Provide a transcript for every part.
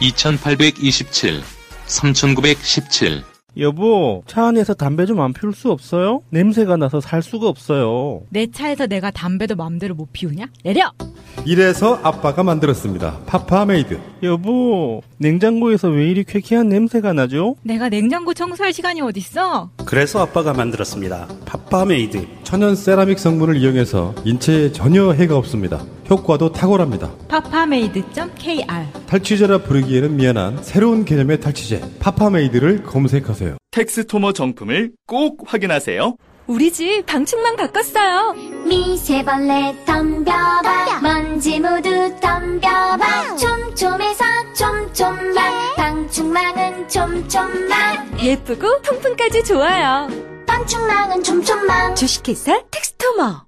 010-2827-3917 여보, 차 안에서 담배 좀 안 피울 수 없어요? 냄새가 나서 살 수가 없어요. 내 차에서 내가 담배도 맘대로 못 피우냐? 내려! 이래서 아빠가 만들었습니다. 파파메이드. 여보, 냉장고에서 왜 이리 쾌쾌한 냄새가 나죠? 내가 냉장고 청소할 시간이 어딨어? 그래서 아빠가 만들었습니다. 파파메이드. 천연 세라믹 성분을 이용해서 인체에 전혀 해가 없습니다. 효과도 탁월합니다. 파파메이드.kr 탈취제라 부르기에는 미안한 새로운 개념의 탈취제 파파메이드를 검색하세요. 텍스토머 정품을 꼭 확인하세요. 우리 집 방충망 바꿨어요. 미세벌레 덤벼봐 먼지 모두 덤벼봐 촘촘해서 촘촘만 방충망은 촘촘만 예쁘고 통풍까지 좋아요. 방충망은 촘촘만 주식회사 텍스토머.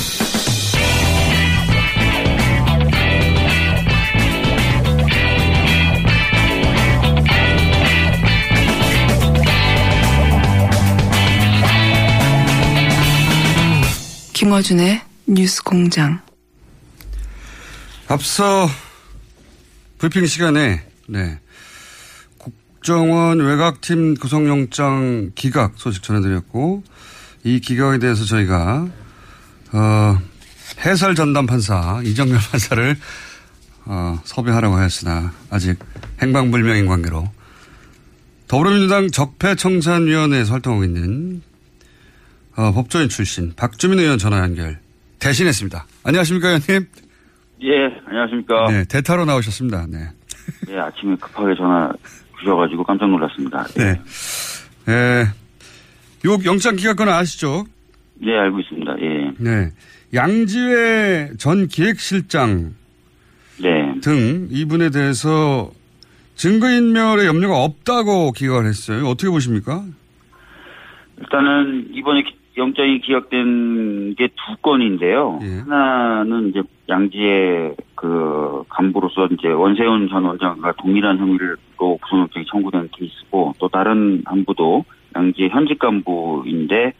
김어준의 뉴스 공장. 앞서 브리핑 시간에 네. 국정원 외곽팀 구속영장 기각 소식 전해드렸고 이 기각에 대해서 저희가 어, 해설 전담 판사 이정렬 판사를 어, 섭외하라고 하였으나 아직 행방불명인 관계로 더불어민주당 적폐청산위원회에서 활동하고 있는 어, 법조인 출신 박주민 의원 전화 연결 대신했습니다. 안녕하십니까 의원님? 예, 안녕하십니까. 네, 대타로 나오셨습니다. 네. 예, 아침에 급하게 전화 주셔가지고 깜짝 놀랐습니다. 네. 예. 요 영장 기각건은 아시죠? 예, 알고 있습니다. 예. 네. 양지회 전 기획실장 네. 등 이분에 대해서 증거인멸의 염려가 없다고 기각을 했어요. 어떻게 보십니까? 일단은 이번에 기- 영장이 기각된 게 두 건인데요. 예. 하나는 이제 양지의 그 간부로서 이제 원세훈 전 원장과 동일한 혐의로 구속영장이 청구된 케이스고 또 다른 한 부도 양지의 현직 간부인데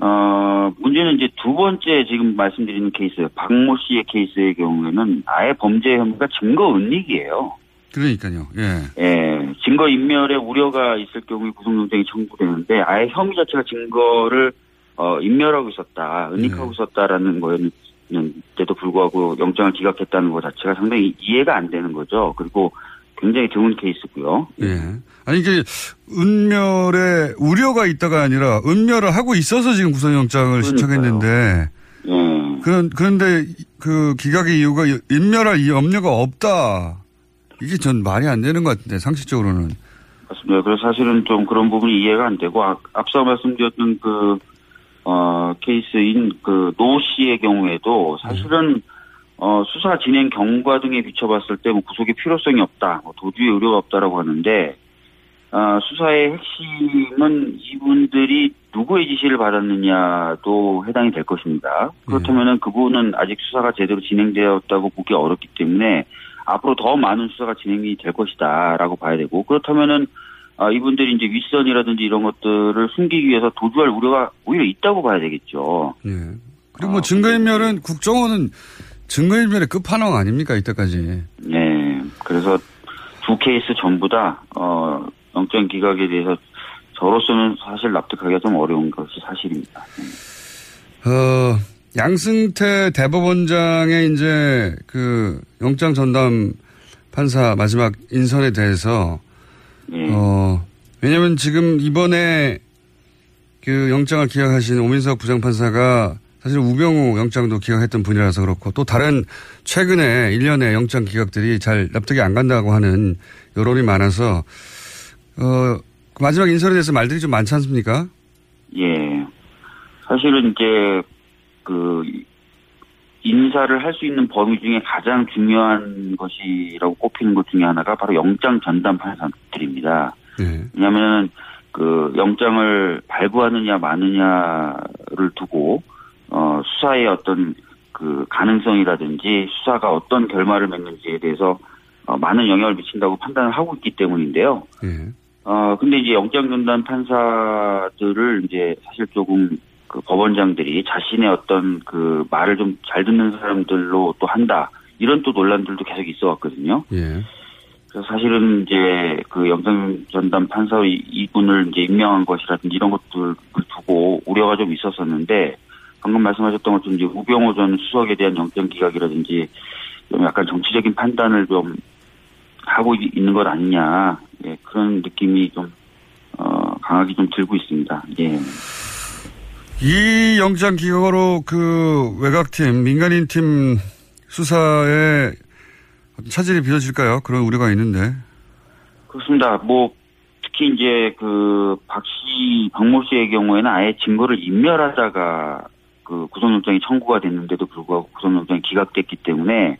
어 문제는 이제 두 번째 지금 말씀드리는 케이스 박모 씨의 케이스의 경우에는 아예 범죄 혐의가 증거 은닉이에요. 그러니까요. 예. 예, 증거 인멸의 우려가 있을 경우에 구속영장이 청구되는데 아예 혐의 자체가 증거를 어, 인멸하고 있었다, 은닉하고 있었다라는 거였는데도 불구하고 영장을 기각했다는 것 자체가 상당히 이해가 안 되는 거죠. 그리고 굉장히 드문 케이스고요. 예. 아니, 이게, 은멸에 우려가 있다가 아니라, 은멸을 하고 있어서 지금 구속영장을 신청했는데, 예. 그런, 그런데 그 기각의 이유가 인멸할 이 염려가 없다. 이게 전 말이 안 되는 것 같은데, 상식적으로는. 맞습니다. 그래서 사실은 좀 그런 부분이 이해가 안 되고 아, 앞서 말씀드렸던 그 어, 케이스인 그 노 씨의 경우에도 사실은 어, 수사 진행 경과 등에 비춰봤을 때 뭐 구속의 필요성이 없다, 뭐 도주의 우려가 없다라고 하는데 아, 수사의 핵심은 이분들이 누구의 지시를 받았느냐도 해당이 될 것입니다. 그렇다면은 그분은 아직 수사가 제대로 진행되었다고 보기 어렵기 때문에 앞으로 더 많은 수사가 진행이 될 것이다라고 봐야 되고 그렇다면은 아, 이분들이 이제 윗선이라든지 이런 것들을 숨기기 위해서 도주할 우려가 오히려 있다고 봐야 되겠죠. 예. 그리고 뭐 증거인멸은 국정원은 증거인멸의 끝판왕 아닙니까, 이때까지. 네. 그래서 두 케이스 전부 다, 어, 영장 기각에 대해서 저로서는 사실 납득하기가 좀 어려운 것이 사실입니다. 어, 양승태 대법원장의 이제 그 영장 전담 판사 마지막 인선에 대해서 어, 왜냐면 지금 이번에 그 영장을 기각하신 오민석 부장판사가 사실 우병우 영장도 기각했던 분이라서 그렇고 또 다른 최근에 1년의 영장 기각들이 잘 납득이 안 간다고 하는 여론이 많아서 어, 그 마지막 인선에 대해서 말들이 좀 많지 않습니까? 예. 사실은 이제 그 인사를 할 수 있는 범위 중에 가장 중요한 것이라고 꼽히는 것 중에 하나가 바로 영장 전담 판사들입니다. 네. 왜냐하면 그 영장을 발부하느냐 마느냐를 두고 어 수사의 어떤 그 가능성이라든지 수사가 어떤 결말을 맺는지에 대해서 어, 많은 영향을 미친다고 판단을 하고 있기 때문인데요. 예. 어 근데 이제 영장 전담 판사들을 이제 사실 조금 그 법원장들이 자신의 어떤 그 말을 좀 잘 듣는 사람들로 또 한다 이런 또 논란들도 계속 있어 왔거든요. 예. 그래서 사실은 이제 그 영장 전담 판사 이- 이분을 이제 임명한 것이라든지 이런 것들을 두고 우려가 좀 있었었는데 방금 말씀하셨던 것처럼 이제 우병호 전 수석에 대한 영장 기각이라든지 좀 약간 정치적인 판단을 좀 하고 이- 있는 것 아니냐 예, 그런 느낌이 좀 어, 강하게 좀 들고 있습니다. 예. 이 영장 기각으로 그 외곽팀, 민간인 팀 수사에 차질이 빚어질까요? 그런 우려가 있는데. 그렇습니다. 뭐 특히 이제 그 박 씨 박모 씨의 경우에는 아예 증거를 인멸하다가 그 구속영장이 청구가 됐는데도 불구하고 구속영장이 기각됐기 때문에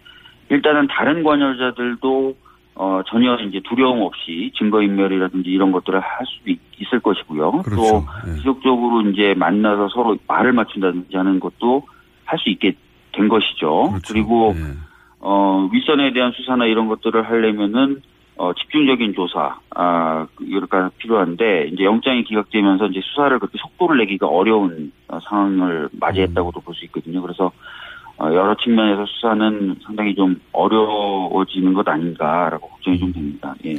일단은 다른 관여자들도 어 전혀 이제 두려움 없이 증거인멸이라든지 이런 것들을 할 수도 있- 있을 것이고요. 그렇죠. 또 지속적으로 이제 만나서 서로 말을 맞춘다든지 하는 것도 할 수 있게 된 것이죠. 그렇죠. 그리고 어, 윗선에 대한 수사나 이런 것들을 하려면은, 어, 집중적인 조사, 아, 이렇게 필요한데, 이제 영장이 기각되면서 이제 수사를 그렇게 속도를 내기가 어려운 어, 상황을 맞이했다고도 볼 수 있거든요. 그래서, 어, 여러 측면에서 수사는 상당히 좀 어려워지는 것 아닌가라고 걱정이 좀 됩니다. 예.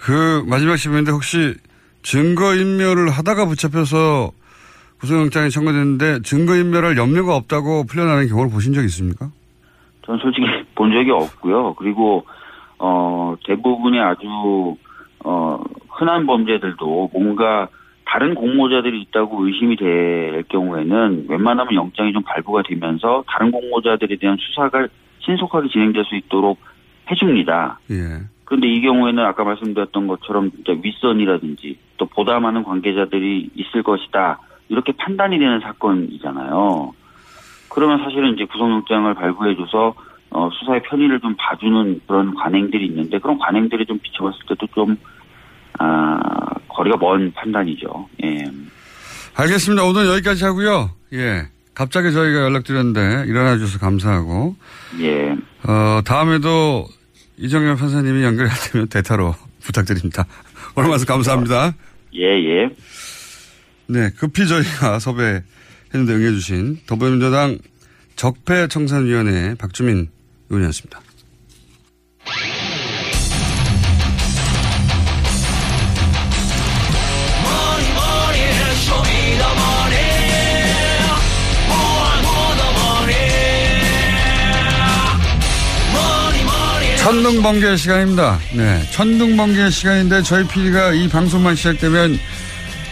그 마지막 질문인데 혹시 증거인멸을 하다가 붙잡혀서 구속영장이 청구됐는데 증거인멸할 염려가 없다고 풀려나는 경우를 보신 적 있습니까? 저는 솔직히 본 적이 없고요. 그리고 어 대부분의 아주 어 흔한 범죄들도 뭔가 다른 공모자들이 있다고 의심이 될 경우에는 웬만하면 영장이 좀 발부가 되면서 다른 공모자들에 대한 수사가 신속하게 진행될 수 있도록 해줍니다. 예. 그런데 이 경우에는 아까 말씀드렸던 것처럼 진짜 윗선이라든지 또 보다 많은 관계자들이 있을 것이다. 이렇게 판단이 되는 사건이잖아요. 그러면 사실은 이제 구속영장을 발부해줘서 어, 수사의 편의를 좀 봐주는 그런 관행들이 있는데 그런 관행들이 좀 비춰봤을 때도 좀 아, 거리가 먼 판단이죠. 예. 알겠습니다. 오늘 여기까지 하고요. 예. 갑자기 저희가 연락드렸는데 일어나 주셔서 감사하고 예. 어, 다음에도 이정열 판사님이 연결이 되면 대타로 부탁드립니다. 오늘 말씀 감사합니다. 예, 예. 네, 급히 저희가 섭외했는데 응해주신 더불어민주당 적폐청산위원회 박주민 의원이었습니다. 천둥 번개 시간입니다. 네, 천둥 번개 시간인데 저희 PD가 이 방송만 시작되면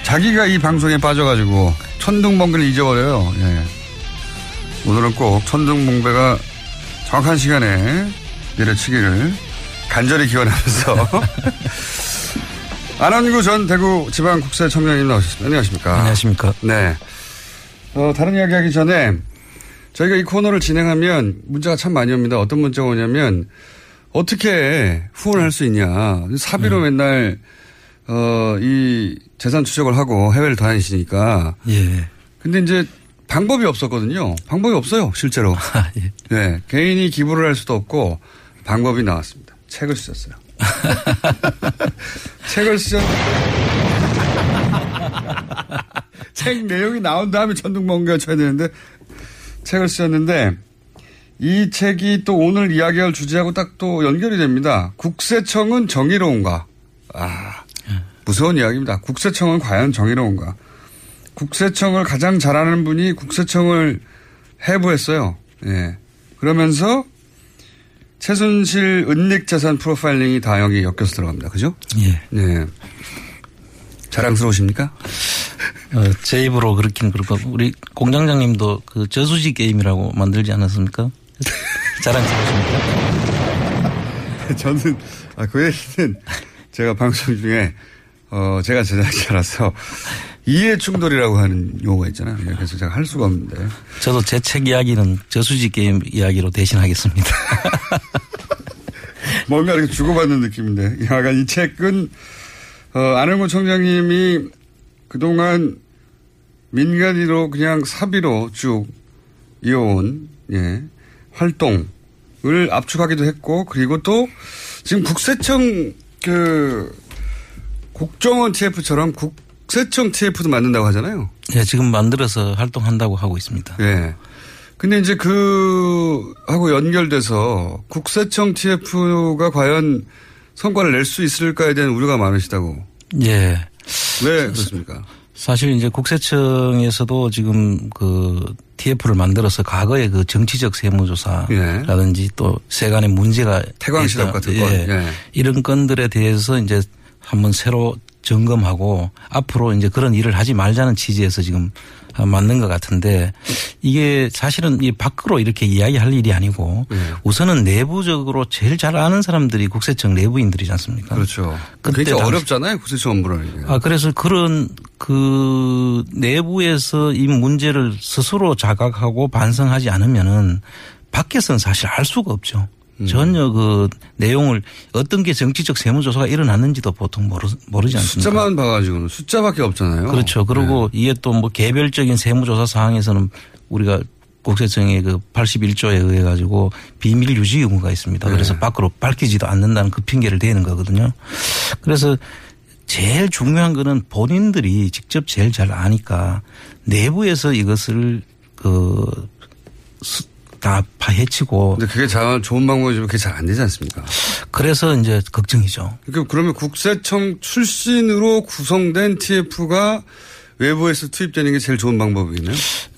자기가 이 방송에 빠져가지고 천둥 번개를 잊어버려요. 예. 오늘은 꼭 천둥 번개가 정확한 시간에 내려치기를 간절히 기원하면서 안원구 전 대구 지방국세청장님 나오셨습니다. 안녕하십니까. 안녕하십니까. 네. 어, 다른 이야기 하기 전에 저희가 이 코너를 진행하면 문자가 참 많이 옵니다. 어떤 문자가 오냐면 어떻게 후원할 수 있냐. 사비로 맨날 어, 이 재산 추적을 하고 해외를 다니시니까. 예. 근데 이제 방법이 없었거든요. 방법이 없어요, 실제로. 예. 네. 개인이 기부를 할 수도 없고 방법이 나왔습니다. 책을 쓰셨어요. 책을 쓰셨는데. 책 내용이 나온 다음에 천둥번개가 쳐야 되는데 책을 쓰셨는데 이 책이 또 오늘 이야기할 주제하고 딱 또 연결이 됩니다. 국세청은 정의로운가? 아, 무서운 이야기입니다. 국세청은 과연 정의로운가? 국세청을 가장 잘하는 분이 국세청을 해부했어요. 예. 그러면서 최순실 은닉자산 프로파일링이 다 여기 엮여서 들어갑니다. 그죠? 예. 네. 자랑스러우십니까? 어, 제 입으로 그렇긴 그렇고 우리 공장장님도 그 저수지 게임이라고 만들지 않았습니까? 자랑스럽습니까? 저는 아, 그 얘기는 제가 방송 중에 어 제가 제작자라서 이해 충돌이라고 하는 용어가 있잖아요. 예, 그래서 제가 할 수가 없는데. 저도 제 책 이야기는 저수지 게임 이야기로 대신하겠습니다. 뭔가 이렇게 주고받는 느낌인데. 약간 이 책은 어, 안영구 청장님이 그동안 민간인으로 그냥 사비로 쭉 이어온 예, 활동을 압축하기도 했고 그리고 또 지금 국세청 그 국정원 TF처럼 국세청 TF도 만든다고 하잖아요. 예, 지금 만들어서 활동한다고 하고 있습니다. 예. 근데 이제 그 하고 연결돼서 국세청 TF가 과연 성과를 낼 수 있을까에 대한 우려가 많으시다고. 예. 왜 그렇습니까? 사실 이제 국세청에서도 지금 그 TF를 만들어서 과거의 그 정치적 세무조사라든지 예. 또 세간의 문제가 태광 실업 같은 예. 건. 예. 이런 건들에 대해서 이제 한번 새로 점검하고 앞으로 이제 그런 일을 하지 말자는 취지에서 지금 맞는 것 같은데 이게 사실은 이 밖으로 이렇게 이야기할 일이 아니고 예. 우선은 내부적으로 제일 잘 아는 사람들이 국세청 내부인들이지 않습니까? 그렇죠. 그때 어렵잖아요. 국세청 게. 아, 그래서 그런 그 내부에서 이 문제를 스스로 자각하고 반성하지 않으면은 밖에서는 사실 알 수가 없죠. 음. 전혀 그 내용을 어떤 게 정치적 세무조사가 일어났는지도 보통 모르, 모르지 않습니까? 숫자만 봐가지고는 숫자밖에 없잖아요. 그렇죠. 그리고 네. 이게 또 뭐 개별적인 세무조사 사항에서는 우리가 국세청의 그 81조에 의해 가지고 비밀 유지 의무가 있습니다. 그래서 네. 밖으로 밝히지도 않는다는 그 핑계를 대는 거거든요. 그래서 제일 중요한 거는 본인들이 직접 제일 잘 아니까 내부에서 이것을 그 다 파헤치고 근데 그게 잘 좋은 방법이지만 그게 잘 안 되지 않습니까? 그래서 이제 걱정이죠. 그러니까 그러면 국세청 출신으로 구성된 TF가 외부에서 투입되는 게 제일 좋은 방법이네요.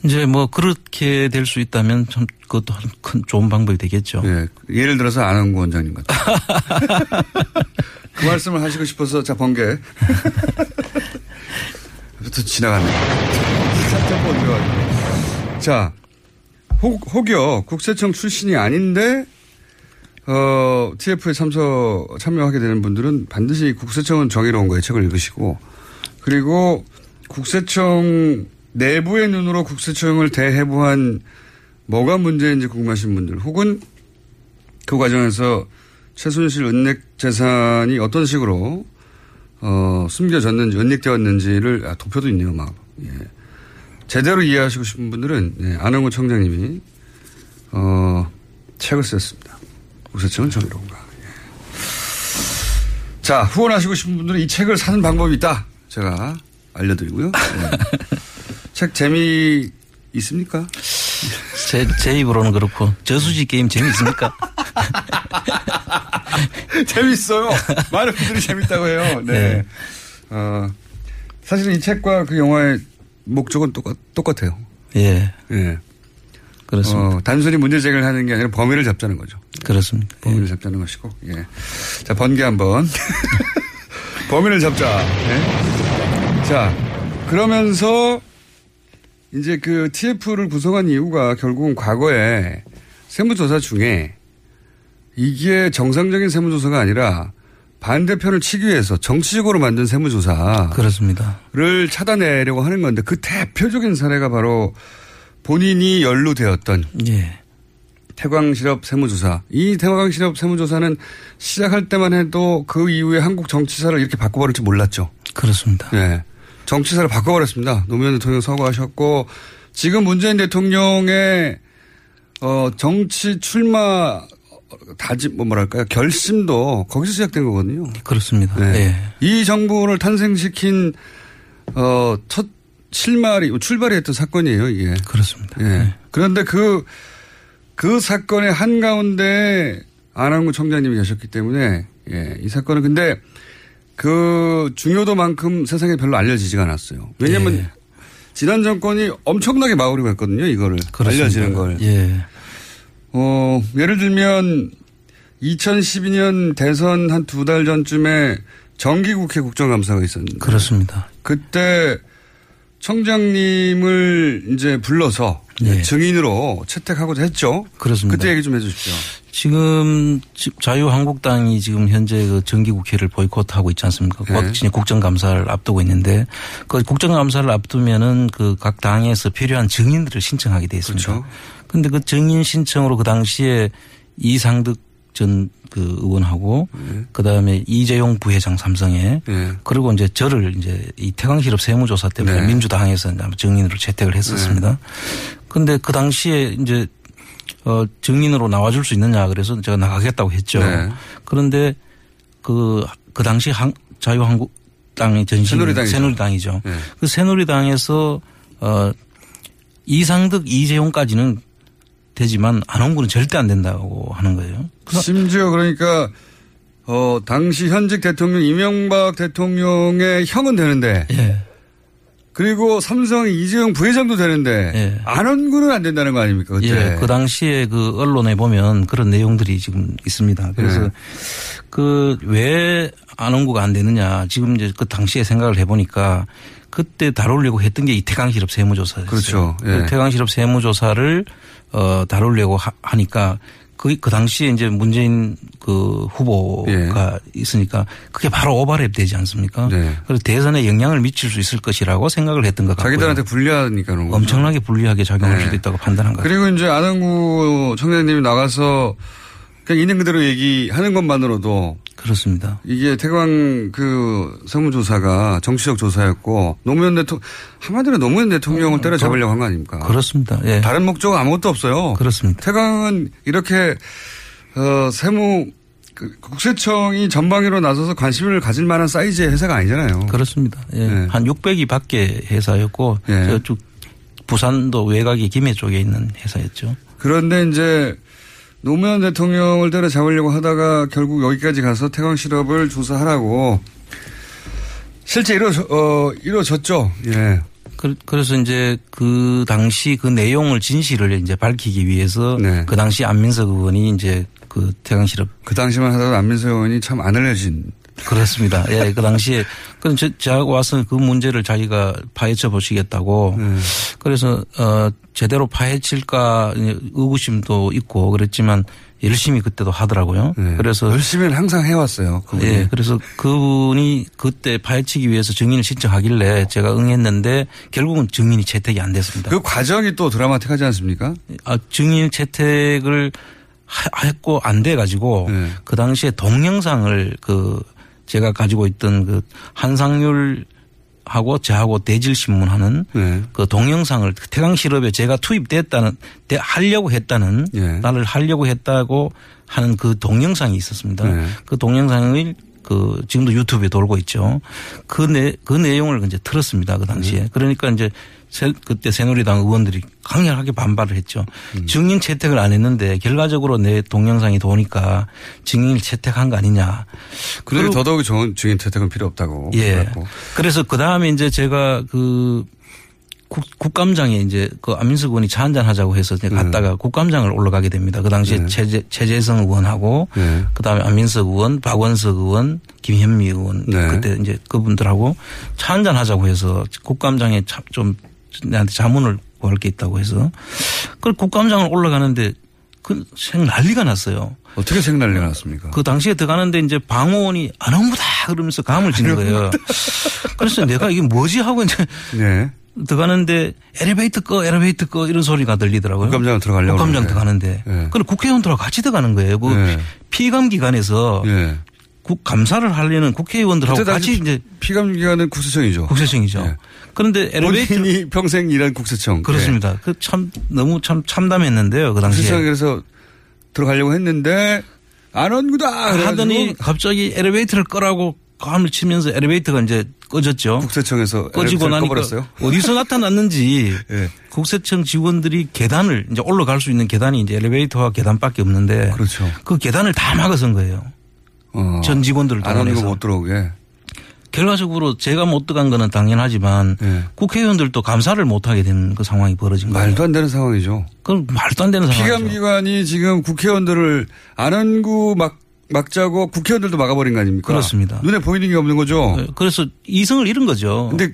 이제 뭐 그렇게 될 수 있다면 참 그것도 한큰 좋은 방법이 되겠죠. 예. 예를 들어서 안원구 원장님 같은. 그 말씀을 하시고 싶어서 자 번개. 또 지나갔네. 살짝 번개가지고. 자, 혹, 혹여 국세청 출신이 아닌데 어, TF에 참석, 참여하게 되는 분들은 반드시 국세청은 정의로운 거의 책을 읽으시고. 그리고 국세청 내부의 눈으로 국세청을 대해부한 뭐가 문제인지 궁금하신 분들 혹은 그 과정에서 최순실 은닉 재산이 어떤 식으로 어, 숨겨졌는지 은닉되었는지를 아, 도표도 있네요 막. 예. 제대로 이해하시고 싶은 분들은 예, 안홍구 청장님이 어, 책을 썼습니다. 국세청은 정의로운가. 예. 자 후원하시고 싶은 분들은 이 책을 사는 방법이 있다. 제가 알려드리고요. 예. 책 재미 있습니까? 제, 제 입으로는 그렇고 저수지 게임 재미 있습니까? 재밌어요. 많은 분들이 재밌다고 해요. 네. 네. 어, 사실은 이 책과 그 영화의 목적은 똑같, 똑같아요. 예. 예. 그렇습니다. 어, 단순히 문제 제기를 하는 게 아니라 범위를 잡자는 거죠. 그렇습니다. 범위를 잡자는 것이고, 예. 자, 번개 한 번. 범위를 잡자. 예. 자, 그러면서 이제 그 TF를 구성한 이유가 결국은 과거에 세무조사 중에 이게 정상적인 세무조사가 아니라 반대편을 치기 위해서 정치적으로 만든 세무조사. 그렇습니다. 를 찾아내려고 하는 건데 그 대표적인 사례가 바로 본인이 연루되었던 예. 태광실업 세무조사. 이 태광실업 세무조사는 시작할 때만 해도 그 이후에 한국 정치사를 이렇게 바꿔버릴 줄 몰랐죠. 그렇습니다. 네. 정치사를 바꿔버렸습니다. 노무현 대통령 서거하셨고 지금 문재인 대통령의 어 정치 출마 다짐 뭐 뭐랄까요 결심도 거기서 시작된 거거든요. 그렇습니다. 네. 예. 이 정부를 탄생시킨 어 첫 실마리 출발이 했던 사건이에요 이게. 그렇습니다. 예. 그런데 그, 그 사건의 한 가운데 안항구 청장님이 계셨기 때문에, 예, 이 사건은 근데 그 중요도만큼 세상에 별로 알려지지가 않았어요. 왜냐면 예. 지난 정권이 엄청나게 마구리고 했거든요, 이거를. 그렇습니다. 알려지는 걸. 예. 어, 예를 들면 2012년 대선 한 두 달 전쯤에 정기국회 국정감사가 있었는데. 그렇습니다. 그때 청장님을 이제 불러서 네. 증인으로 채택하고자 했죠. 그렇습니다. 그때 얘기 좀 해주십시오. 지금 지- 자유한국당이 지금 현재 그 정기국회를 보이콧하고 있지 않습니까? 곧 네. 이제 국정감사를 앞두고 있는데 그 국정감사를 앞두면은 그 각 당에서 필요한 증인들을 신청하게 돼 있습니다. 그렇죠. 근데 그 증인 신청으로 그 당시에 이상득 전 그 의원하고 네. 그다음에 이재용 부회장 삼성에 그리고 이제 저를 이제 이 태광 실업 세무조사 때문에 네. 민주당에서 증인으로 채택을 했었습니다. 근데 그 당시에 이제 어 증인으로 나와 줄 수 있느냐 그래서 제가 나가겠다고 했죠. 네. 그런데 그, 그 당시 한, 자유한국 당의 전신 새누리당이죠. 새누리당이죠. 네. 그 새누리당에서 어 이상득 이재용까지는 되지만 안홍구는 절대 안 된다고 하는 거예요. 심지어 그러니까 어 당시 현직 대통령 이명박 대통령의 형은 되는데 예. 그리고 삼성 이재용 부회장도 되는데 안원구는 안 된다는 거 아닙니까 그때? 예, 그 당시에 그 언론에 보면 그런 내용들이 지금 있습니다. 그래서 네. 그왜 안원구가 안 되느냐 지금 이제 그 당시에 생각을 해보니까 그때 다루려고 했던 게 이 태강 실업 세무조사였어요. 그렇죠. 예. 그 태강 실업 세무조사를 어 다루려고 하, 하니까 그, 그 당시에 이제 문재인 그 후보가 있으니까 그게 바로 오버랩 되지 않습니까? 네. 그래서 대선에 영향을 미칠 수 있을 것이라고 생각을 했던 것 같고요. 자기들한테 불리하니까 그런 거죠. 엄청나게 불리하게 작용할 네. 수도 있다고 판단한 것 같아요. 그리고 이제 안원구 청장님이 나가서 그냥 있는 그대로 얘기하는 것만으로도 그렇습니다. 이게 태광 그 세무조사가 정치적 조사였고 노무현 대통령 한마디로 노무현 대통령을 때려잡으려고 한 거 아닙니까? 그렇습니다. 예. 다른 목적은 아무것도 없어요. 그렇습니다. 태광은 이렇게 어 세무 그 국세청이 전방위로 나서서 관심을 가질 만한 사이즈의 회사가 아니잖아요. 그렇습니다. 예. 네. 한 600이 밖에 회사였고 예. 저쪽 부산도 외곽의 김해 쪽에 있는 회사였죠. 그런데 이제 노무현 대통령을 때려잡으려고 하다가 결국 여기까지 가서 태광 실업을 조사하라고 실제 이루, 어, 이루어졌죠. 예. 그, 래서 이제 그 당시 그 내용을 진실을 이제 밝히기 위해서 네. 그 당시 안민석 의원이 이제 그 태강실업 그 당시만 하더라도 안민석 의원이 참 안 알려진 그렇습니다. 예, 그 당시에 그 저, 제가 와서 그 문제를 자기가 파헤쳐 보시겠다고 네. 그래서 어 제대로 파헤칠까 의구심도 있고 그랬지만 열심히 그때도 하더라고요. 그래서 네. 열심히는 항상 해왔어요. 그분이. 예, 그래서 그분이 그때 파헤치기 위해서 증인을 신청하길래 제가 응했는데 결국은 증인이 채택이 안 됐습니다. 그 과정이 또 드라마틱하지 않습니까? 아, 증인 채택을 하- 했고 안 돼 가지고 네. 그 당시에 동영상을 그 제가 가지고 있던 그 한상률 하고 저하고 대질 신문하는 네. 그 동영상을 태강 실업에 제가 투입됐다는 대- 하려고 했다는 예. 나를 하려고 했다고 하는 그 동영상이 있었습니다. 네. 그 동영상을 그 지금도 유튜브에 돌고 있죠. 그 내, 그 내용을 이제 틀었습니다. 그 당시에. 네. 그러니까 이제 새- 그때 새누리당 의원들이 강력하게 반발을 했죠. 음. 증인 채택을 안 했는데 결과적으로 내 동영상이 도니까 증인을 채택한 거 아니냐. 그래도 더더욱 좋은 증인 채택은 필요 없다고. 예. 그래서 그 다음에 이제 제가 그 국, 국감장에 이제 그 안민석 의원이 차 한잔 하자고 해서 이제 갔다가 국감장을 올라가게 됩니다. 그 당시에 네. 최재, 최재성 의원하고 네. 그 다음에 안민석 의원, 박원석 의원, 김현미 의원 네. 그때 이제 그분들하고 차 한잔 하자고 해서 국감장에 차- 좀 내한테 자문을 구할 게 있다고 해서 그 국감장을 올라가는데 그생 난리가 났어요. 어떻게 생 난리가 났습니까? 그 당시에 들어가는데 이제 방호원이 안홍구다 그러면서 감을 지는 거예요. 그래서 내가 이게 뭐지 하고 이제 네. 들어가는데 엘리베이터 꺼 엘리베이터 꺼 이런 소리가 들리더라고요. 국감장 들어가려고 국감장. 들어가는데 네. 그럼 국회의원들하고 같이 들어가는 거예요. 그 네. 피감 기관에서 예. 국 감사를 하려는 국회의원들하고 같이 이제 피감 기관은 국세청이죠. 국세청이죠. 예. 그런데 엘리베이터 본인이 평생 일한 국세청. 그렇습니다. 그 참 너무 참 참담했는데요. 그 예. 당시에 국세청에 그래서 들어가려고 했는데 안원구다 하더니 갑자기 엘리베이터를 끄라고 감을 치면서 엘리베이터가 이제 꺼졌죠. 국세청에서 꺼지고 나니까 꺼버렸어요? 어디서 나타났는지 예. 국세청 직원들이 계단을 이제 올라갈 수 있는 계단이 이제 엘리베이터와 계단밖에 없는데 그렇죠. 그 계단을 다 막아선 거예요. 어. 전 직원들을 동원해서 못 들어오게. 결과적으로 제가 못 들어간 거는 당연하지만 예. 국회의원들도 감사를 못 하게 되는 그 상황이 벌어진 거예요. 말도 안 되는 상황이죠. 그건 말도 안 되는 상황이죠. 피감 기관이 지금 국회의원들을 안원구 막 막자고 국회의원들도 막아버린 거 아닙니까? 그렇습니다. 눈에 보이는 게 없는 거죠. 네, 그래서 이성을 잃은 거죠. 근데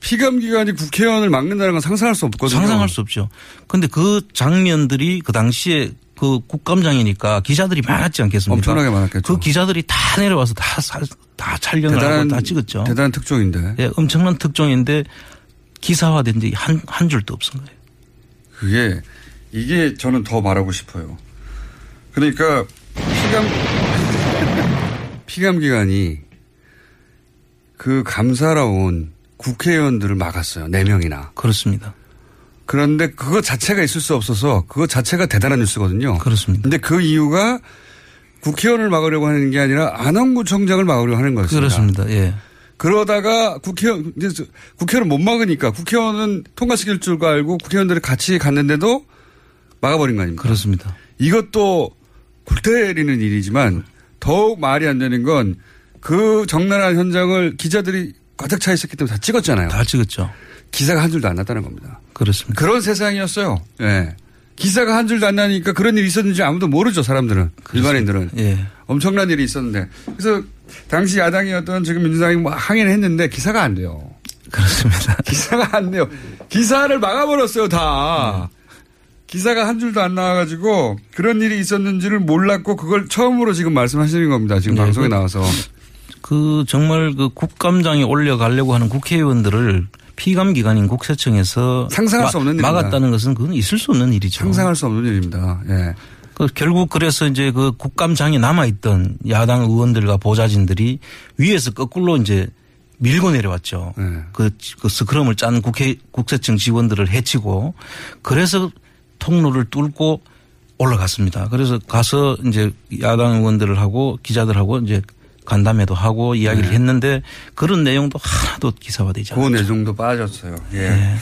피감기관이 국회의원을 막는다는 건 상상할 수 없거든요. 상상할 수 없죠. 근데 그 장면들이 그 당시에 그 국감장이니까 기자들이 많았지 않겠습니까? 엄청나게 많았겠죠. 그 기자들이 다 내려와서 다, 사- 다 촬영을 하고 다 찍었죠. 대단한 특종인데. 예, 엄청난 특종인데 기사화된 지 한, 한 줄도 없은 거예요. 그게 이게 저는 더 말하고 싶어요. 그러니까 피감 피감 기관이 그 감사로 온 국회의원들을 막았어요. 네 명이나. 그렇습니다. 그런데 그거 자체가 있을 수 없어서 그거 자체가 대단한 뉴스거든요. 그렇습니다. 근데 그 이유가 국회의원을 막으려고 하는 게 아니라 안원구청장을 막으려고 하는 거였습니다. 그렇습니다. 예. 그러다가 국회의원, 국회의원을 못 막으니까 국회의원은 통과시킬 줄 알고 국회의원들이 같이 갔는데도 막아버린 거 아닙니까? 그렇습니다. 이것도 골 때리는 일이지만 더욱 말이 안 되는 건 그 적나라한 현장을 기자들이 가득 차 있었기 때문에 다 찍었잖아요. 다 찍었죠. 기사가 한 줄도 안 났다는 겁니다. 그렇습니다. 그런 세상이었어요. 예. 기사가 한 줄도 안 나니까 그런 일이 있었는지 아무도 모르죠, 사람들은. 일반인들은. 예. 엄청난 일이 있었는데. 그래서 당시 야당이었던 지금 민주당이 뭐 항의를 했는데 기사가 안 돼요. 그렇습니다. 기사가 안 돼요. 기사를 막아버렸어요, 다. 기사가 한 줄도 안 나와가지고 그런 일이 있었는지를 몰랐고 그걸 처음으로 지금 말씀하시는 겁니다. 지금 네, 방송에 그- 나와서. 그 정말 그 국감장에 올려가려고 하는 국회의원들을 피감 기관인 국세청에서 상상할 수 없는 일입니다. 막았다는 것은 그건 있을 수 없는 일이죠. 상상할 수 없는 일입니다. 예. 그 결국 그래서 이제 그 국감장에 남아있던 야당 의원들과 보좌진들이 위에서 거꾸로 이제 밀고 내려왔죠. 네. 그, 그 스크럼을 짠 국회, 국세청 직원들을 해치고 그래서 통로를 뚫고 올라갔습니다. 그래서 가서 이제 야당 의원들을 하고 기자들하고 이제 간담회도 하고 이야기를 했는데 그런 내용도 하나도 기사화되지 그 않았죠. 내용도 빠졌어요. 예. 네.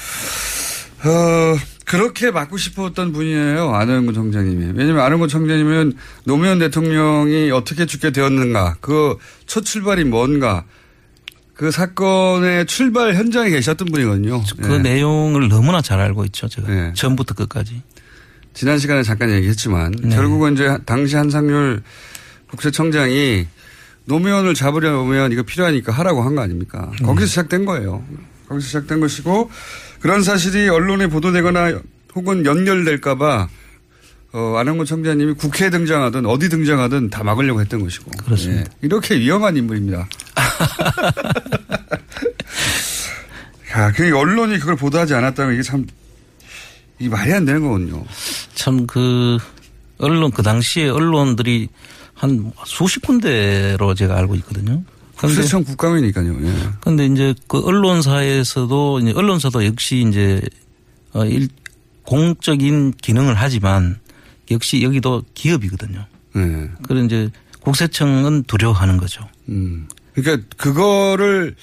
어, 그렇게 맡고 싶었던 분이에요. 안호영구 청장님이. 왜냐면 안호영구 청장님은 노무현 대통령이 어떻게 죽게 되었는가, 그 첫 출발이 뭔가, 그 사건의 출발 현장에 계셨던 분이거든요. 그 예. 내용을 너무나 잘 알고 있죠. 제가 네. 처음부터 끝까지. 지난 시간에 잠깐 얘기했지만 결국은 이제 당시 한상률 국세청장이 노무현을 잡으려면 이거 필요하니까 하라고 한 거 아닙니까? 거기서 시작된 거예요. 거기서 시작된 것이고 그런 사실이 언론에 보도되거나 혹은 연결될까봐 어, 안홍근 청장님이 국회에 등장하든 어디 등장하든 다 막으려고 했던 것이고. 그렇습니다. 예. 이렇게 위험한 인물입니다. 야, 그 언론이 그걸 보도하지 않았다면 이게 참, 이 말이 안 되는 거거든요. 참 그 언론 그 당시에 언론들이 한 수십 군데로 제가 알고 있거든요. 국세청 국감이니까요. 예. 근데 이제 그 언론사에서도 이제 언론사도 역시 이제 어 일, 공적인 기능을 하지만 역시 여기도 기업이거든요. 네. 그런 이제 국세청은 두려워하는 거죠. 음. 그러니까 그거를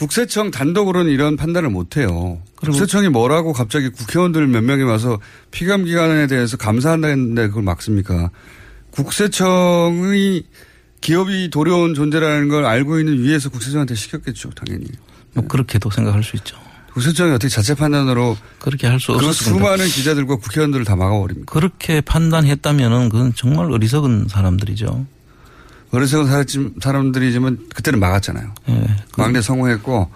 국세청 단독으로는 이런 판단을 못 해요. 국세청이 뭐라고 갑자기 국회의원들 몇 명이 와서 피감 기관에 대해서 감사한다는데 그걸 막습니까? 국세청이 기업이 도려운 존재라는 걸 알고 있는 위에서 국세청한테 시켰겠죠, 당연히. 뭐 그렇게도 생각할 수 있죠. 국세청이 어떻게 자체 판단으로 그렇게 할수그 없었습니다. 수많은 기자들과 국회의원들을 다 막아버립니다. 그렇게 판단했다면은 그건 정말 어리석은 사람들이죠. 어리석은 사람- 사람들이지만 그때는 막았잖아요. 예. 막내 성공했고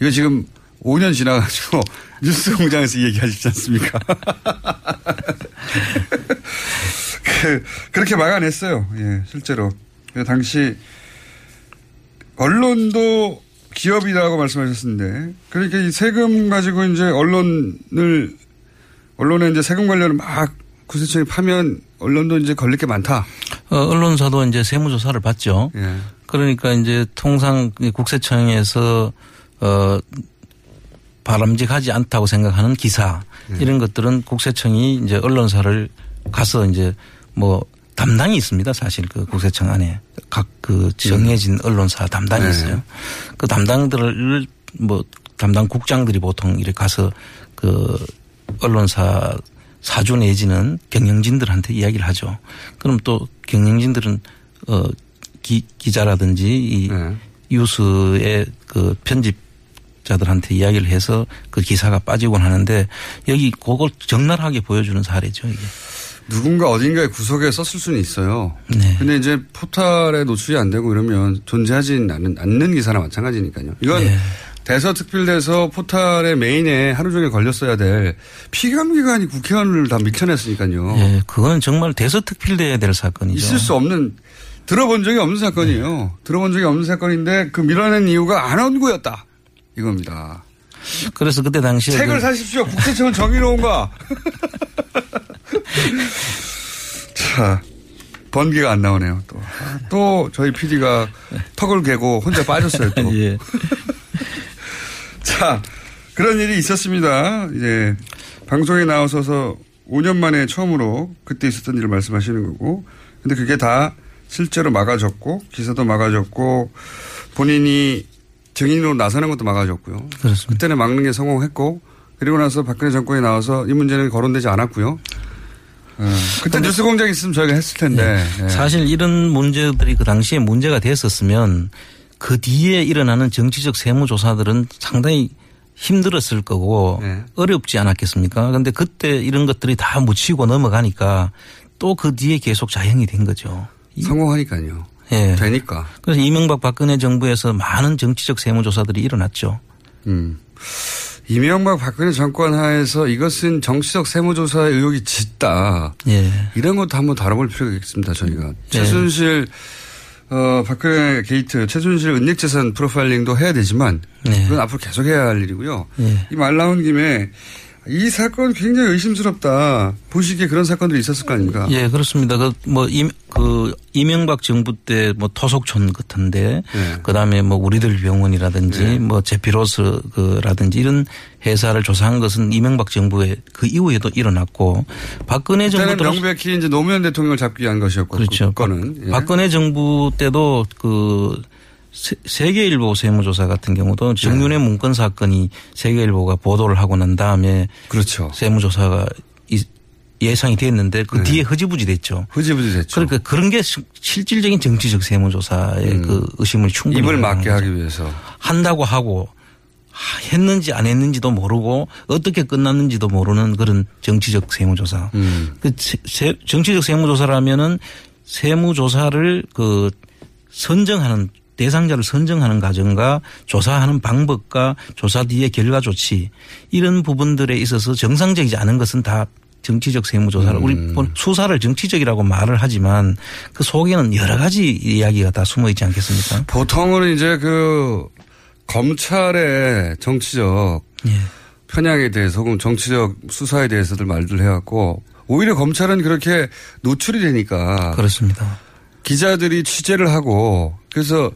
이거 지금 5년 지나가지고 뉴스 공장에서 얘기하시지 않습니까? 그, 그렇게 막아냈어요. 예, 실제로. 그 당시 언론도 기업이라고 말씀하셨는데 그러니까 이 세금 가지고 이제 언론을 언론에 이제 세금 관련을 막 구세청이 파면 언론도 이제 걸릴 게 많다. 어, 언론사도 이제 세무조사를 받죠. 예. 그러니까 이제 통상 이 국세청에서 어 바람직하지 않다고 생각하는 기사 이런 것들은 국세청이 이제 언론사를 가서 이제 뭐 담당이 있습니다. 사실 그 국세청 안에 각 그 정해진 언론사 담당이 네. 있어요. 그 담당들을 뭐 담당 국장들이 보통 이렇게 가서 그 언론사 사주 내지는 경영진들한테 이야기를 하죠. 그럼 또 경영진들은 어 기, 기자라든지 이 뉴스의 그 편집 자들한테 이야기를 해서 그 기사가 빠지곤 하는데 여기 그걸 적나라하게 보여주는 사례죠. 이게. 누군가 어딘가에 구석에 썼을 수는 있어요. 네. 근데 이제 포탈에 노출이 안 되고 이러면 존재하지 않는, 않는 기사나 마찬가지니까요. 이건 네. 대서특필돼서 포탈의 메인에 하루 종일 걸렸어야 될 피감기관이 국회의원을 다 밀쳐냈으니까요. 예, 그건 정말 대서특필돼야 될 사건이죠. 있을 수 없는 들어본 적이 없는 사건이에요. 네. 들어본 적이 없는 사건인데 그 밀어낸 이유가 안원구였다. 이겁니다. 그래서 그때 당시에 책을 그- 사십시오. 국세청은 정의로운가. 자, 번개가 안 나오네요. 또, 아, 또 저희 PD가 턱을 개고 혼자 빠졌어요. 또. 예. 자, 그런 일이 있었습니다. 이제 방송에 나와서서 5년 만에 처음으로 그때 있었던 일을 말씀하시는 거고, 근데 그게 다 실제로 막아졌고 기사도 막아졌고 본인이 증인으로 나서는 것도 막아졌고요. 그렇습니다. 그때는 막는 게 성공했고 그리고 나서 박근혜 정권이 나와서 이 문제는 거론되지 않았고요. 어, 그때 뉴스 공장 있으면 저희가 했을 텐데. 예. 사실 이런 문제들이 그 당시에 문제가 됐었으면 그 뒤에 일어나는 정치적 세무조사들은 상당히 힘들었을 거고 네. 어렵지 않았겠습니까? 근데 그때 이런 것들이 다 묻히고 넘어가니까 또 그 뒤에 계속 자행이 된 거죠. 성공하니까요. 예. 되니까. 그래서 이명박 박근혜 정부에서 많은 정치적 세무조사들이 일어났죠. 음. 이명박 박근혜 정권 하에서 이것은 정치적 세무조사의 의혹이 짙다. 예. 이런 것도 한번 다뤄볼 필요가 있습니다, 저희가. 최순실, 어, 박근혜 게이트, 최순실 은닉재산 프로파일링도 해야 되지만, 네. 그건 앞으로 계속 해야 할 일이고요. 예. 이말 나온 김에 이 사건 굉장히 의심스럽다. 보시기에 그런 사건들이 있었을 거 아닙니까? 예, 그렇습니다. 그, 뭐, 임, 그, 이명박 정부 때 뭐 토속촌 같은데, 네. 그 다음에 뭐 우리들 병원이라든지, 네. 뭐 제피로스 그라든지 이런 회사를 조사한 것은 이명박 정부의 그 이후에도 일어났고, 박근혜 정부 들어 명백히 이제 노무현 대통령을 잡기 위한 것이었고. 그렇죠. 그 건은. 예. 박근혜 정부 때도 그 세- 세계일보 세무조사 같은 경우도 네. 정윤회 문건 사건이 세계일보가 보도를 하고 난 다음에 그렇죠. 세무조사가 이- 예상이 됐는데 그 뒤에 흐지부지 됐죠. 흐지부지 됐죠. 그러니까 그런 게 시- 실질적인 정치적 세무조사의 그 의심을 충분히 음. 입을 막게. 하기 위해서. 한다고 하고 하, 했는지 안 했는지도 모르고 어떻게 끝났는지도 모르는 그런 정치적 세무조사. 음. 그 세- 세- 정치적 세무조사라면은 세무조사를 그 선정하는 대상자를 선정하는 과정과 조사하는 방법과 조사 뒤의 결과 조치 이런 부분들에 있어서 정상적이지 않은 것은 다 정치적 세무조사를 우리 음. 뭐 수사를 정치적이라고 말을 하지만 그 속에는 여러 가지 이야기가 다 숨어 있지 않겠습니까? 보통은 이제 그 검찰의 정치적 예. 편향에 대해서 혹은 정치적 수사에 대해서들 말들 해왔고 오히려 검찰은 그렇게 노출이 되니까 그렇습니다. 기자들이 취재를 하고 그래서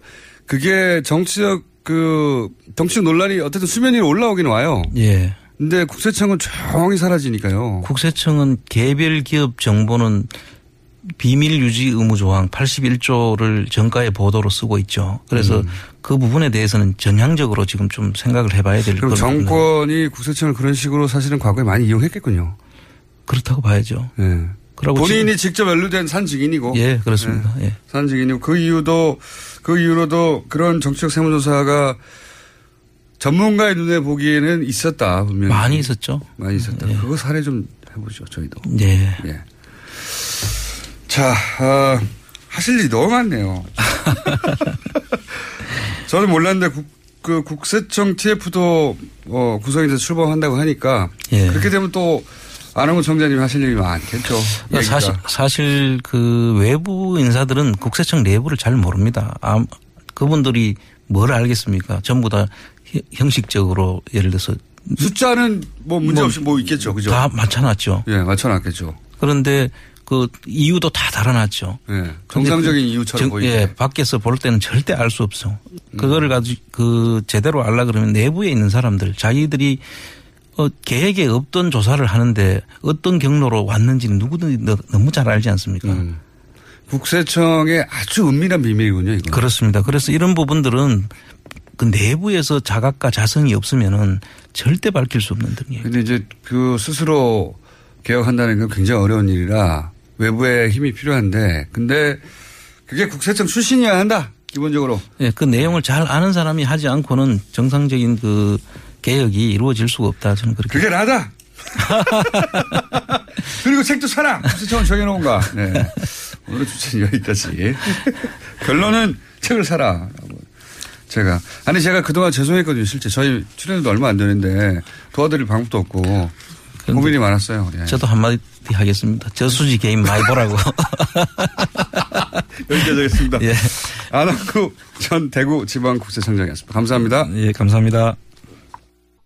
그게 정치적 그 정치적 논란이 어쨌든 수면 위로 올라오긴 와요. 예. 근데 국세청은 조용히 사라지니까요. 국세청은 개별 기업 정보는 비밀 유지 의무 조항 81조를 정가의 보도로 쓰고 있죠. 그래서 음. 그 부분에 대해서는 전향적으로 지금 좀 생각을 해봐야 될 겁니다. 정권이 국세청을 그런 식으로 사실은 과거에 많이 이용했겠군요. 그렇다고 봐야죠. 예. 본인이 지금- 직접 연루된 산 증인이고. 예, 그렇습니다. 예. 산 증인이고 그 이유도 그 이후로도 그런 정치적 세무조사가 전문가의 눈에 보기에는 있었다 분명히 많이 있었죠. 많이 있었다. 예. 그거 사례 좀 해보죠 저희도. 예. 예. 자 어, 하실 일이 너무 많네요. 저는 몰랐는데 국, 그 국세청 TF도 어, 구성이 돼서 출범한다고 하니까 예. 그렇게 되면 또 안홍근 청장님이 하실 일이 많겠죠. 그러니까 사실 사실 그 외부 인사들은 국세청 내부를 잘 모릅니다. 아, 그분들이 뭘 알겠습니까? 전부 다 히- 형식적으로 예를 들어서 숫자는 뭐 문제 없이 뭐 있겠죠, 그죠? 다 맞춰놨죠. 예, 맞춰놨겠죠. 그런데 그 이유도 다 달아놨죠. 예, 정상적인 이유처럼 보이게. 예, 밖에서 볼 때는 절대 알 수 없어. 그거를 가지고 그 제대로 알라 그러면 내부에 있는 사람들 자기들이 어, 계획에 없던 조사를 하는데 어떤 경로로 왔는지는 누구든지 너- 너무 잘 알지 않습니까? 음. 국세청의 아주 은밀한 비밀이군요, 이거. 그렇습니다. 그래서 이런 부분들은 그 내부에서 자각과 자성이 없으면은 절대 밝힐 수 없는 등이에요. 근데 이제 그 스스로 개혁한다는 건 굉장히 어려운 일이라 외부의 힘이 필요한데 근데 그게 국세청 출신이어야 한다. 기본적으로. 예, 그 내용을 잘 아는 사람이 하지 않고는 정상적인 그 개혁이 이루어질 수가 없다. 저는 그렇게. 그게 나다. 그리고 책도 사라. 국세청은 정해놓은 가. 네. 오늘 주제는 여기까지. 결론은 책을 사라. 제가. 아니, 제가 그동안 죄송했거든요. 실제 저희 출연도 얼마 안 되는데 도와드릴 방법도 없고 고민이 많았어요. 예. 저도 한마디 하겠습니다. 저수지 게임 많이 보라고. 여기까지 하겠습니다. 예. 안학구 전 대구 지방국세청장이었습니다. 감사합니다. 예, 감사합니다.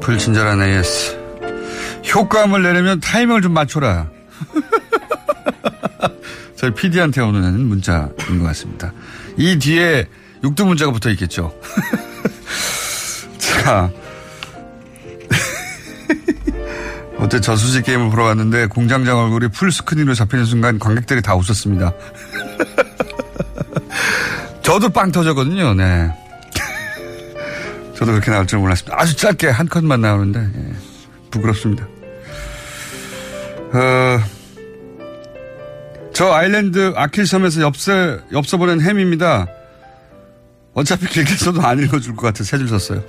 불친절한 AS. 효과음을 내려면 타이밍을 좀 맞춰라. 저희 PD한테 오는 문자인 것 같습니다. 이 뒤에 육두 문자가 붙어 있겠죠. 자. 어제 저수지 게임을 보러 갔는데 공장장 얼굴이 풀스크린으로 잡히는 순간 관객들이 다 웃었습니다. 저도 빵 터졌거든요, 네. 저도 그렇게 나올 줄 몰랐습니다. 아주 짧게 한 컷만 나오는데, 예, 부끄럽습니다. 어, 저 아일랜드 아킬섬에서 엽서, 엽서 보낸 햄입니다. 어차피 길게 써도 안 읽어줄 것 같아서 세줄 썼어요.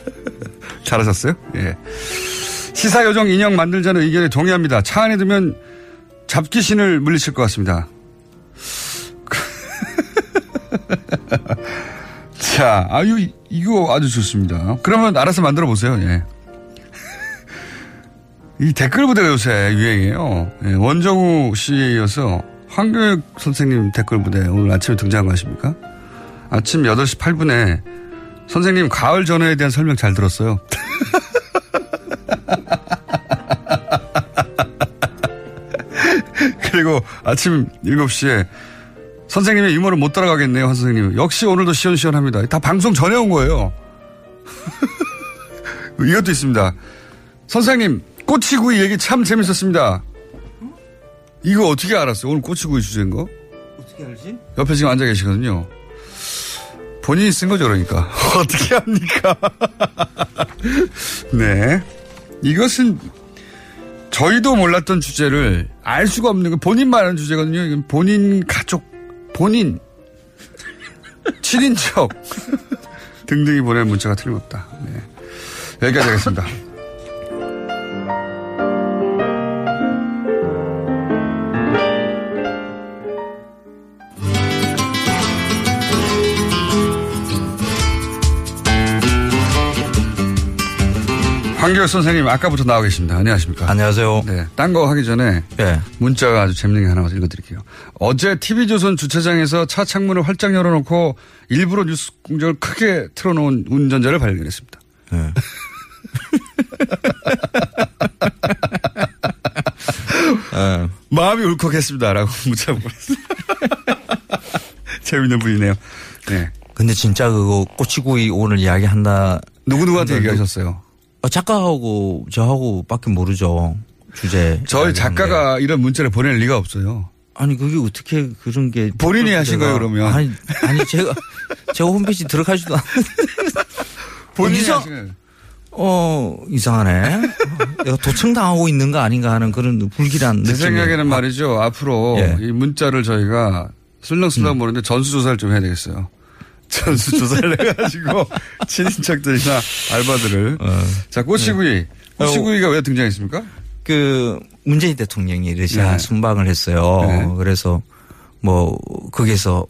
잘하셨어요? 예. 시사요정 인형 만들자는 의견에 동의합니다. 차 안에 두면 잡귀신을 물리칠 것 같습니다. 자, 아유, 이거 아주 좋습니다. 그러면 알아서 만들어 보세요, 예. 이 댓글 부대가 요새 유행이에요. 예, 원정우 씨에 이어서 황교익 선생님 댓글 부대 오늘 아침에 등장한 거 아십니까? 아침 8시 8분에 선생님 가을 전화에 대한 설명 잘 들었어요. 그리고 아침 7시에 선생님의 유머를 못 따라가겠네요, 한 선생님. 역시 오늘도 시원시원합니다. 다 방송 전에 온 거예요. 이것도 있습니다. 선생님, 꼬치구이 얘기 참 재밌었습니다. 이거 어떻게 알았어요? 오늘 꼬치구이 주제인 거? 어떻게 알지? 옆에 지금 앉아 계시거든요. 본인이 쓴 거죠, 그러니까. 어떻게 합니까? 네. 이것은 저희도 몰랐던 주제를 알 수가 없는 거 본인만 아는 주제거든요. 본인 가족, 본인, 친인척 등등이 보낸 문자가 틀림없다. 네. 여기까지 하겠습니다. 황교익 선생님 아까부터 나와 계십니다. 안녕하십니까? 안녕하세요. 네. 딴 거 하기 전에 네. 문자가 아주 재밌는 게 하나 읽어드릴게요. 어제 TV조선 주차장에서 차 창문을 활짝 열어놓고 일부러 뉴스 공장을 크게 틀어놓은 운전자를 발견했습니다. 네. 어. 마음이 울컥했습니다라고 문자 보냈어요. 재밌는 분이네요. 네. 근데 진짜 그거 꼬치구이 오늘 이야기한다. 누구누구한테 얘기하셨어요? 어, 작가하고 저하고 밖에 모르죠. 주제. 저희 작가가 이런 문자를 보낼 리가 없어요. 아니 그게 어떻게 그런 게 본인이 하신 거예요 그러면? 아니 아니 제가 제가 홈페이지 들어가지도 않. 본인이 어디서 하신 거예요. 어 이상하네. 내가 도청당하고 있는 거 아닌가 하는 그런 불길한 제. 생각에는 말이죠. 앞으로 예. 이 문자를 저희가 슬렁슬렁 모르는데 전수조사를 좀 해야 되겠어요. 전수 조사를 해가지고 친인척들이나 알바들을. 자, 꼬치구이. 꼬치구이가 왜 등장했습니까? 그 문재인 대통령이 러시아 네. 순방을 했어요. 네. 그래서 뭐 거기서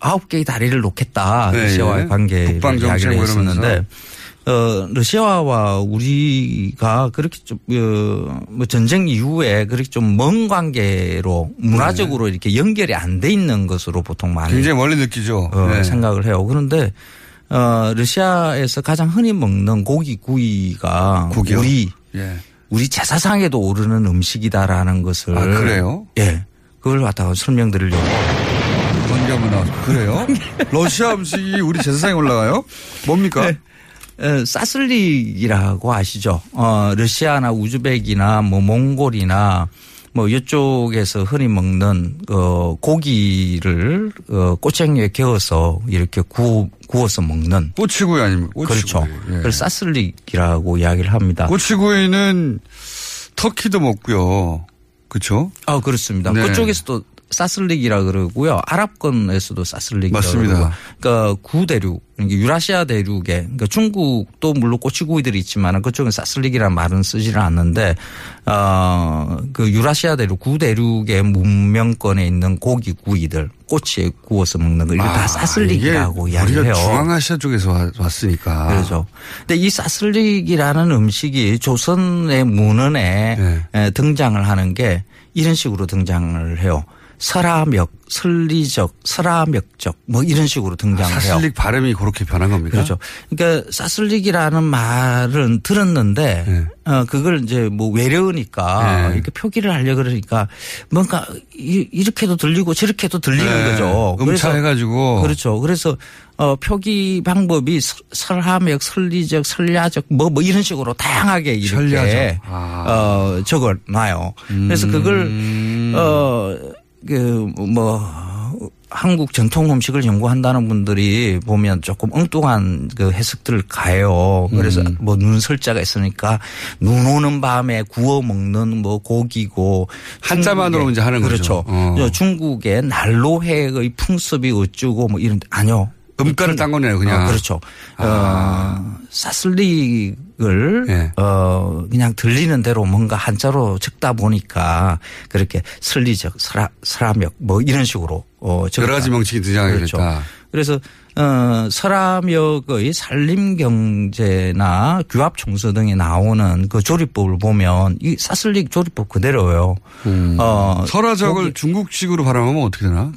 아홉 개의 다리를 놓겠다 네, 러시아와의 예. 관계를 북방 정책. 했었는데 어, 러시아와 우리가 그렇게 좀, 어, 뭐 전쟁 이후에 그렇게 좀 먼 관계로 문화적으로 이렇게 연결이 안 돼 있는 것으로 보통 많이 굉장히 멀리 느끼죠. 어, 네. 생각을 해요. 그런데 어, 러시아에서 가장 흔히 먹는 고기 구이가 고기요? 우리 예. 우리 제사상에도 오르는 음식이다라는 것을 아, 그래요? 예. 그걸 갖다가 설명드리려고. 나와서. 그래요? 러시아 음식이 우리 제사상에 올라가요? 뭡니까? 네. 어, 사슬릭이라고 아시죠? 어, 러시아나 우즈벡이나 뭐 몽골이나 뭐 이쪽에서 흔히 먹는 어, 고기를 어, 꼬챙이에 개어서 이렇게 구워, 구워서 먹는 꼬치구이 아닙니까? 꼬치구이. 그렇죠. 예. 그걸 사슬릭이라고 이야기를 합니다. 꼬치구이는 터키도 먹고요. 그렇죠? 아 그렇습니다. 네. 그쪽에서도 사슬릭이라 그러고요. 아랍권에서도 사슬릭이라 맞습니다. 그러니까 구대륙, 이게 유라시아 대륙에 그러니까 중국도 물론 꼬치구이들이 있지만 그쪽은 사슬릭이라는 말은 쓰지를 않는데 어그 유라시아 대륙 구대륙의 문명권에 있는 고기 구이들 꼬치에 구워서 먹는 거 이거 다 사슬릭이라고 아, 이야기를 해요. 우리가 중앙아시아 쪽에서 와- 왔으니까. 그렇죠. 근데 이 사슬릭이라는 음식이 조선의 문헌에 네. 에, 등장을 하는 게 이런 식으로 등장을 해요. 설화역, 설리적, 설화역적 뭐 이런 식으로 등장을 해요. 사슬릭 발음이 그렇게 변한 겁니까? 그렇죠. 그러니까 사슬릭이라는 말은 들었는데 네. 어 그걸 이제 뭐 외려우니까 네. 이렇게 표기를 하려 그러니까 뭔가 이- 이렇게도 들리고 저렇게도 들리는 네. 거죠. 음차해가지고. 그렇죠. 그래서 어 표기 방법이 설- 설함역, 설리적, 설야적 뭐뭐 이런 식으로 다양하게 이렇게 설야적. 아. 어 적어 놔요. 그래서 그걸 음. 어 그뭐 한국 전통 음식을 연구한다는 분들이 보면 조금 엉뚱한 그 해석들을 가해요. 그래서 음. 뭐 눈 설자가 있으니까 눈 오는 밤에 구워 먹는 뭐 고기고 한자만으로 이제 하는 거죠. 그렇죠. 어. 중국의 난로회의 풍습이 어쩌고 뭐 이런 아니요. 음가를 딴 거네요, 그냥. 어, 그렇죠. 아. 어, 사슬 릭을 예. 어 그냥 들리는 대로 뭔가 한자로 적다 보니까 그렇게 설리적, 설화, 설화역 뭐 이런 식으로 어 적었다. 여러 가지 명칭이 등장하게 그렇죠. 됐다. 그래서 어 설화역의 산림경제나 규합총서 등에 나오는 그 조리법을 보면 이 사슬릭 조리법 그대로예요. 어 설화적을 중국식으로 발음하면 어떻게 되나?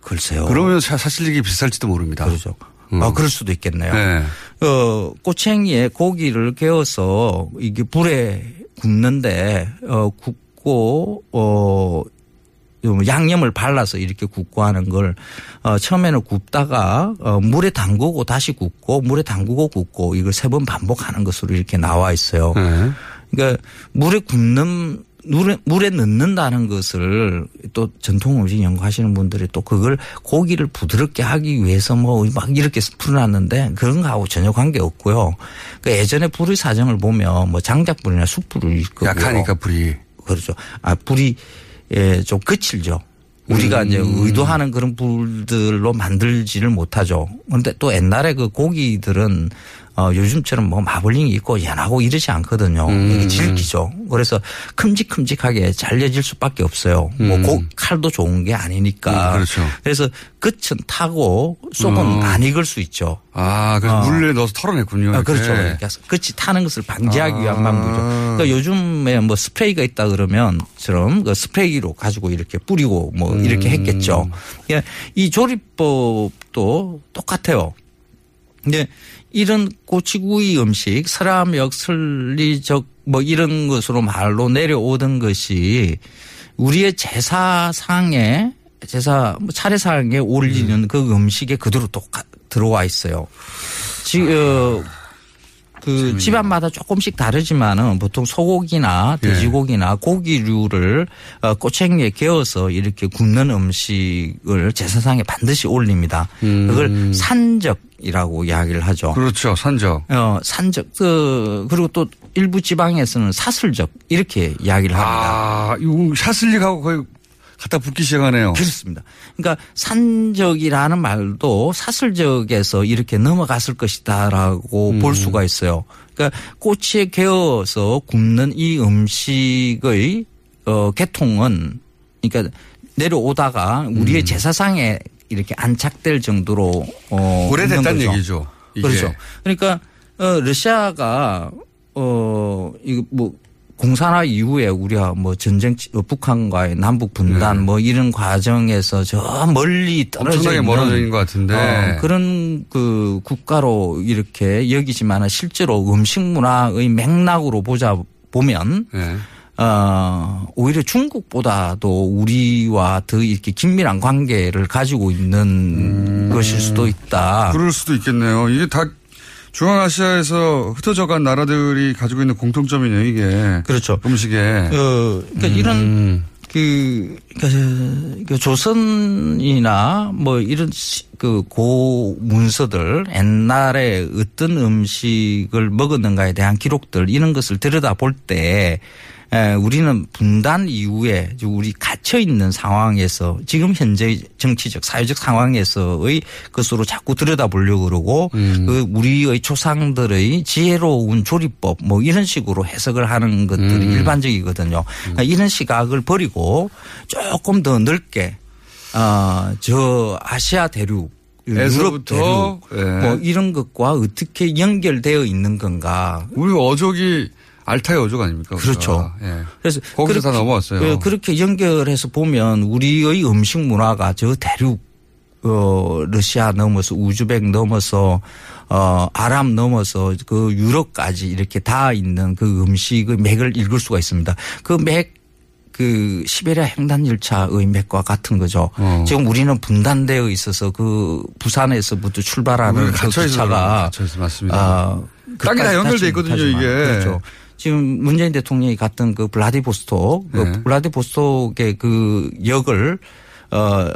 글쎄요. 그러면 사- 사슬릭이 비쌀지도 모릅니다. 그렇죠. 아, 그럴 수도 있겠네요. 네. 어, 꼬챙이에 고기를 개어서 이게 불에 굽는데, 어, 굽고, 어, 요 양념을 발라서 이렇게 굽고 하는 걸, 어, 처음에는 굽다가, 어, 물에 담그고 다시 굽고, 물에 담그고 굽고, 이걸 세 번 반복하는 것으로 이렇게 나와 있어요. 네. 그러니까 물에 굽는 물에, 물에 넣는다는 것을 또 전통 음식 연구하시는 분들이 또 그걸 고기를 부드럽게 하기 위해서 뭐 막 이렇게 풀어놨는데 그런 거하고 전혀 관계 없고요. 그 예전에 불의 사정을 보면 뭐 장작불이나 숯불을 있고 약하니까 불이. 그렇죠. 아 불이 예, 좀 거칠죠. 우리가 음. 이제 의도하는 그런 불들로 만들지를 못하죠. 그런데 또 옛날에 그 고기들은 어, 요즘처럼 뭐 마블링이 있고 연하고 이러지 않거든요. 음. 이게 질기죠. 그래서 큼직큼직하게 잘려질 수밖에 없어요. 뭐 음. 고, 칼도 좋은 게 아니니까. 음, 그렇죠. 그래서 끝은 타고 속은 어. 안 익을 수 있죠. 아, 그래서 어. 물에 넣어서 털어냈군요. 아. 그렇죠. 그러니까 끝이 타는 것을 방지하기 위한 아. 방법이죠. 그러니까 요즘에 뭐 스프레이가 있다 그러면처럼 그 스프레이로 가지고 이렇게 뿌리고 뭐 음. 이렇게 했겠죠. 그러니까 이 조리법도 똑같아요. 근데 이런 꼬치구이 음식, 설암역, 설리적 뭐 이런 것으로 말로 내려오던 것이 우리의 제사상에 제사 뭐 차례상에 올리는 그 음식에 그대로 또 가- 들어와 있어요. 지, 어, 그 집안마다 조금씩 다르지만은 보통 소고기나 예. 돼지고기나 고기류를 어, 꼬챙이에 개어서 이렇게 굽는 음식을 제사상에 반드시 올립니다. 그걸 산적 이라고 이야기를 하죠. 음. 그렇죠. 산적. 어, 산적, 그, 그리고 또 일부 지방에서는 사슬적 이렇게 이야기를 합니다. 아, 이거 샤슬릭하고 거의 갖다 붙기 시작하네요. 그렇습니다. 그러니까 산적이라는 말도 사슬적에서 이렇게 넘어갔을 것이다라고 음. 볼 수가 있어요. 그러니까 꼬치에 개어서 굽는 이 음식의 어 계통은 그러니까 내려오다가 우리의 음. 제사상에 이렇게 안착될 정도로 어 오래됐다는. 얘기죠. 이게. 그렇죠. 그러니까 어, 러시아가 어 이거 뭐 공산화 이후에 우리가 뭐 전쟁 어, 북한과의 남북 분단 뭐 이런 과정에서 저 멀리 떨어져 네. 엄청나게 있는 멀어져 있는 것 같은데. 어, 그런 그 국가로 이렇게 여기지만 실제로 음식 문화의 맥락으로 보자 보면 네. 어, 오히려 중국보다도 우리와 더 이렇게 긴밀한 관계를 가지고 있는 것일 수도 있다. 음. 그럴 수도 있겠네요. 이게 다 중앙아시아에서 흩어져간 나라들이 가지고 있는 공통점이네요, 이게. 그렇죠. 음식에. 어, 그러니까 이런 그, 그, 그 조선이나 뭐 이런 시- 그 고 문서들 옛날에 어떤 음식을 먹었는가에 대한 기록들 이런 것을 들여다 볼때 에, 우리는 분단 이후에 우리 갇혀 있는 상황에서 지금 현재 정치적 사회적 상황에서의 것으로 자꾸 들여다 보려고 그러고 그 우리의 조상들의 지혜로운 조리법 뭐 이런 식으로 해석을 하는 것들이 음. 일반적이거든요. 그러니까 이런 시각을 버리고 조금 더 넓게 어저 아시아 대륙 유럽 에서부터, 대륙 예. 뭐 이런 것과 어떻게 연결되어 있는 건가 우리 어족이 알타의 어족 아닙니까? 그렇죠. 예. 그래서 거기서 다 넘어왔어요. 그- 그렇게 연결해서 보면 우리의 음식 문화가 저 대륙 어 러시아 넘어서 우즈벡 넘어서 어 아랍 넘어서 그 유럽까지 이렇게 다 있는 그 음식의 맥을 읽을 수가 있습니다. 그 맥 그 시베리아 횡단 열차의 맥과 같은 거죠. 어. 지금 우리는 분단되어 있어서 그 부산에서부터 출발하는 그 기차가 맞습니다. 아, 땅이 다 연결돼 있거든요. 이게. 그렇죠. 지금 문재인 대통령이 갔던 그 블라디보스톡, 그 네. 블라디보스톡의 그 역을 어,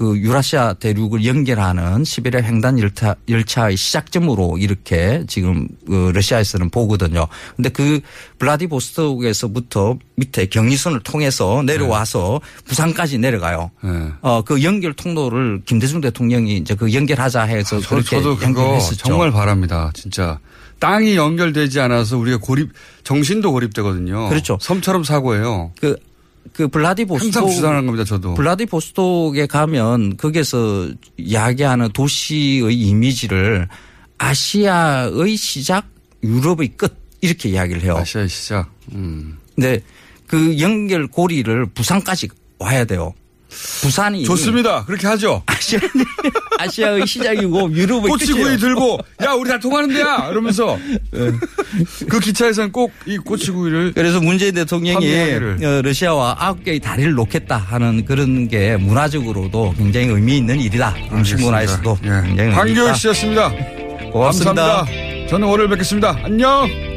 그 유라시아 대륙을 연결하는 시베리아 횡단 열차, 열차의 시작점으로 이렇게 지금 그 러시아에서는 보거든요. 근데 그 블라디보스톡에서부터 밑에 경의선을 통해서 내려와서 부산까지 내려가요. 네. 어, 그 연결 통로를 김대중 대통령이 이제 그 연결하자 해서 아, 저, 그렇게 저도 그거 연결했었죠. 정말 바랍니다. 진짜. 땅이 연결되지 않아서 우리가 고립, 정신도 고립되거든요. 그렇죠. 섬처럼 사고예요. 그, 그 블라디보스톡. 항상 주장하는 겁니다, 저도. 블라디보스톡에 가면 거기서 이야기하는 도시의 이미지를 아시아의 시작, 유럽의 끝 이렇게 이야기를 해요. 아시아의 시작. 음. 근데 그 연결 고리를 부산까지 와야 돼요. 부산이 좋습니다. 그렇게 하죠. 아시아, 아시아의 시작이고 유럽의 꼬치구이. 들고 야 우리 다 통하는 데야 이러면서 그 기차에서는 꼭 이 꼬치구이를 그래서 문재인 대통령이 판매하기를. 어, 러시아와 아홉 개의 다리를 놓겠다 하는 그런 게 문화적으로도 굉장히 의미 있는 일이다. 음식 문화에서도 굉장히 의미 황교익. 씨였습니다. 고맙습니다. 감사합니다. 저는 월요일 뵙겠습니다. 안녕.